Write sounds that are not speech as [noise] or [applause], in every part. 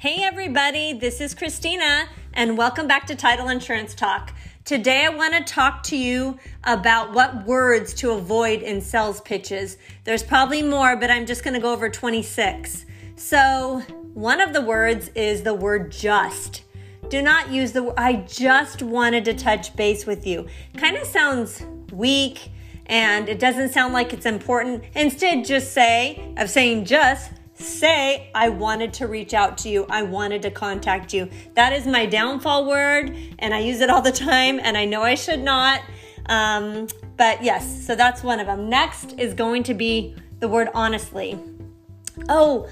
Hey, everybody, this is Christina, and welcome back to Title Insurance Talk. Today, I want to talk to you about what words to avoid in sales pitches. There's probably more, but I'm just going to go over 26. So, one of the words is the word just. Do not use the I just wanted to touch base with you. Kind of sounds weak and it doesn't sound like it's important. Instead, just say, of saying just, say, I wanted to reach out to you. I wanted to contact you. That is my downfall word, and I use it all the time, and I know I should not. Um, but yes, so that's one of them. Next is going to be the word honestly. Oh,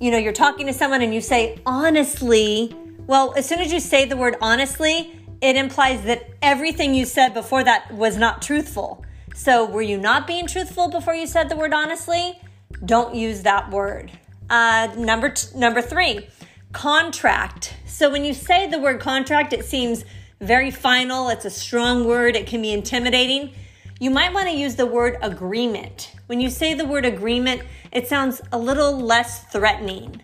you know, you're talking to someone and you say honestly. Well, as soon as you say the word honestly, it implies that everything you said before that was not truthful. So, were you not being truthful before you said the word honestly? Don't use that word. Uh, number t- number three, contract. So when you say the word contract, it seems very final. It's a strong word. It can be intimidating. You might want to use the word agreement. When you say the word agreement, it sounds a little less threatening.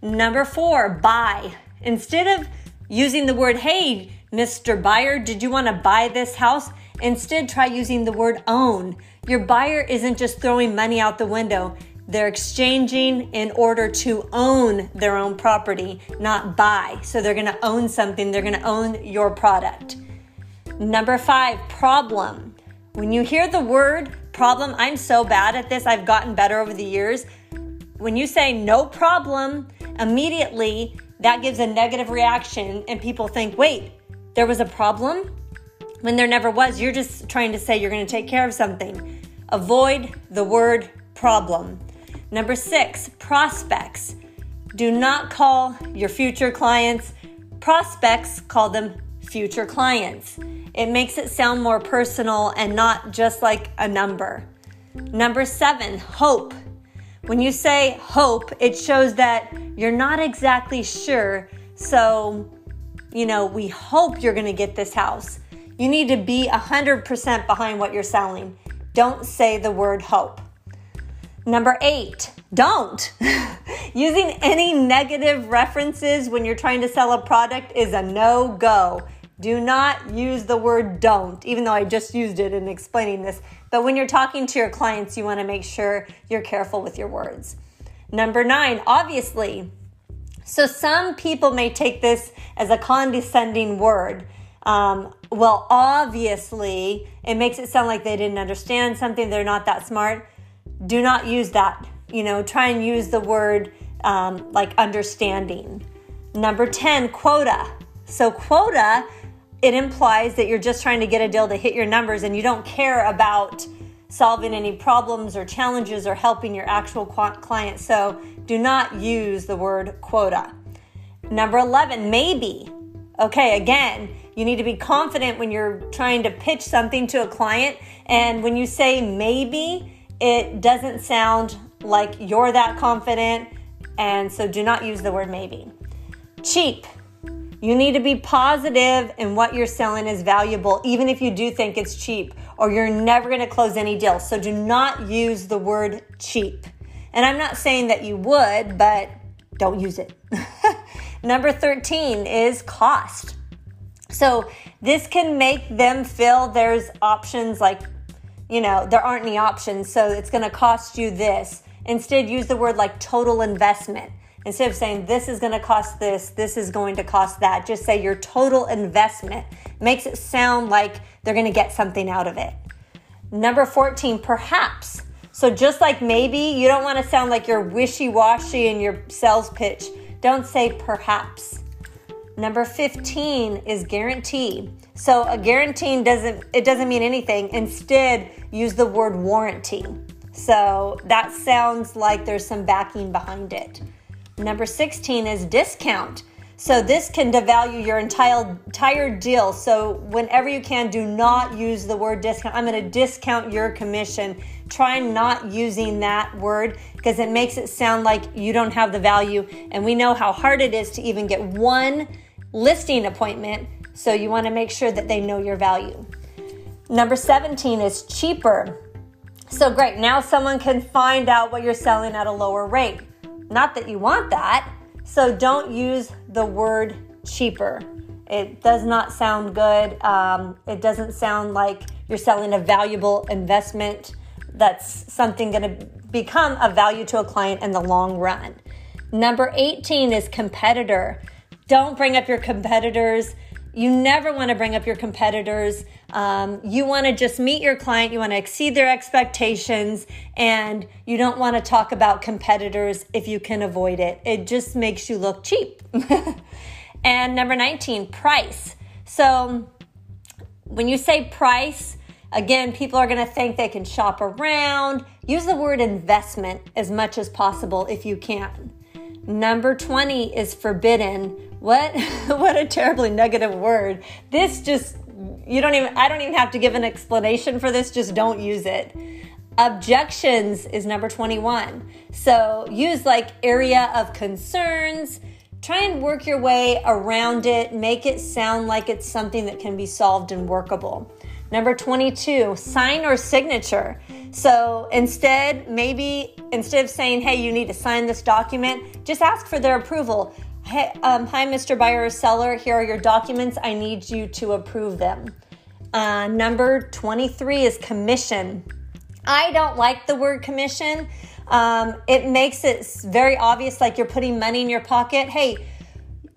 Number four, buy. Instead of using the word, hey, Mr. Buyer, did you want to buy this house? Instead, try using the word own. Your buyer isn't just throwing money out the window. They're exchanging in order to own their own property, not buy. So they're to own something, they're to own your product. Number five, problem. When you hear the word problem, I'm so bad at this, I've gotten better over the years. When you say no problem, immediately that gives a negative reaction, and people think, wait, there was a problem? When there never was, you're just trying to say you're to take care of something. Avoid the word problem. Number six, prospects. Do not call your future clients prospects, call them future clients. It makes it sound more personal and not just like a number. Number seven, hope. When you say hope, it shows that you're not exactly sure. So, you know, we hope you're going to get this house. You need to be 100% behind what you're selling. Don't say the word hope. Number eight, don't. [laughs] Using any negative references when you're trying to sell a product is a no go. Do not use the word don't, even though I just used it in explaining this. But when you're talking to your clients, you want to make sure you're careful with your words. Number nine, obviously. So some people may take this as a condescending word. Um, well, obviously, it makes it sound like they didn't understand something, they're not that smart do not use that. You know, try and use the word um, like understanding. Number 10, quota. So, quota, it implies that you're just trying to get a deal to hit your numbers and you don't care about solving any problems or challenges or helping your actual client. So, do not use the word quota. Number 11, maybe. Okay, again, you need to be confident when you're trying to pitch something to a client. And when you say maybe, it doesn't sound like you're that confident, and so do not use the word maybe. Cheap. You need to be positive in what you're selling is valuable, even if you do think it's cheap, or you're never to close any deals. So do not use the word cheap. And I'm not saying that you would, but don't use it. [laughs] Number 13 is cost. So this can make them feel there's options like you know, there aren't any options, so it's going to cost you this. Instead, use the word like total investment. Instead of saying this is going to cost this, this is going to cost that, just say your total investment. Makes it sound like they're going to get something out of it. Number 14, perhaps. So just like maybe, you don't want to sound like you're wishy-washy in your sales pitch. Don't say perhaps. Number 15 is guarantee. So a guarantee doesn't it doesn't mean anything. Instead, use the word warranty. So that sounds like there's some backing behind it. Number 16 is discount. So this can devalue your entire entire deal. So whenever you can, do not use the word discount. I'm going to discount your commission. Try not using that word because it makes it sound like you don't have the value. And we know how hard it is to even get one listing appointment, so you want to make sure that they know your value. Number 17 is cheaper. So great, now someone can find out what you're selling at a lower rate. Not that you want that. So don't use the word cheaper. It does not sound good. Um, it doesn't sound like you're selling a valuable investment that's something going to become a value to a client in the long run. Number 18 is competitor. Don't bring up your competitors. You never want to bring up your competitors. Um, you want to just meet your client, you want to exceed their expectations, and you don't want to talk about competitors if you can avoid it. It just makes you look cheap. [laughs] and number 19, price. So when you say price, again, people are going to think they can shop around. Use the word investment as much as possible if you can. Number 20 is forbidden. What [laughs] what a terribly negative word. This just you don't even I don't even have to give an explanation for this, just don't use it. Objections is number 21. So use like area of concerns. Try and work your way around it, make it sound like it's something that can be solved and workable. Number 22, sign or signature. So instead, maybe instead of saying, hey, you need to sign this document, just ask for their approval. Hey, um, hi, Mr. Buyer or Seller, here are your documents. I need you to approve them. Uh, number 23 is commission. I don't like the word commission. Um, it makes it very obvious like you're putting money in your pocket. Hey,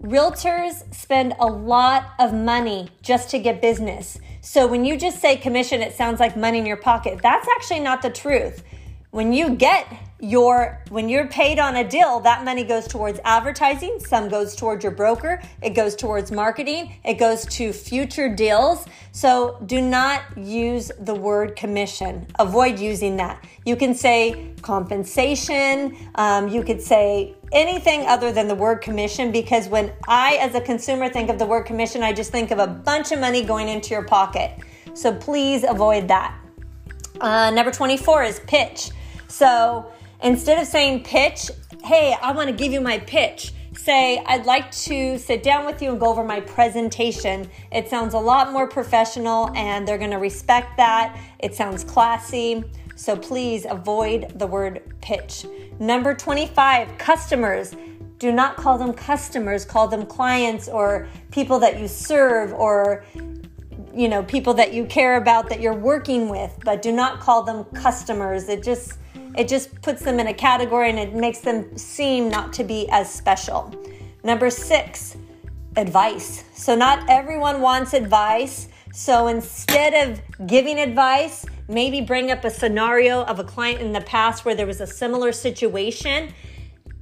realtors spend a lot of money just to get business. So when you just say commission, it sounds like money in your pocket. That's actually not the truth. When you get your when you're paid on a deal, that money goes towards advertising, some goes towards your broker, it goes towards marketing, it goes to future deals. So do not use the word commission. Avoid using that. You can say compensation, um, you could say anything other than the word commission because when I, as a consumer, think of the word commission, I just think of a bunch of money going into your pocket. So please avoid that. Uh, number 24 is pitch. So instead of saying pitch, hey, I want to give you my pitch, say, I'd like to sit down with you and go over my presentation. It sounds a lot more professional and they're going to respect that. It sounds classy. So please avoid the word pitch. Number 25, customers. Do not call them customers, call them clients or people that you serve or you know, people that you care about that you're working with, but do not call them customers. It just it just puts them in a category and it makes them seem not to be as special. Number six, advice. So, not everyone wants advice. So, instead of giving advice, maybe bring up a scenario of a client in the past where there was a similar situation.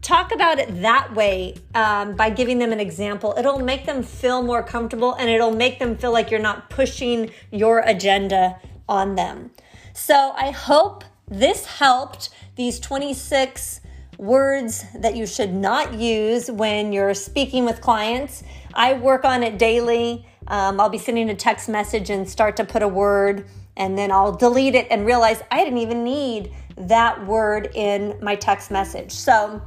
Talk about it that way um, by giving them an example. It'll make them feel more comfortable and it'll make them feel like you're not pushing your agenda on them. So, I hope this helped these 26 words that you should not use when you're speaking with clients. I work on it daily. Um, I'll be sending a text message and start to put a word, and then I'll delete it and realize I didn't even need that word in my text message. So,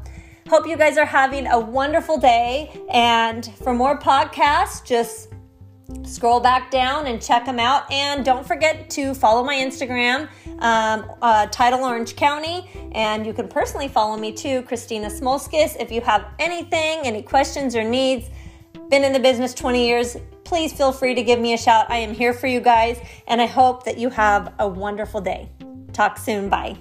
hope you guys are having a wonderful day. And for more podcasts, just scroll back down and check them out. And don't forget to follow my Instagram, um, uh, Title Orange County. And you can personally follow me too, Christina Smolskis. If you have anything, any questions or needs, been in the business 20 years, please feel free to give me a shout. I am here for you guys. And I hope that you have a wonderful day. Talk soon. Bye.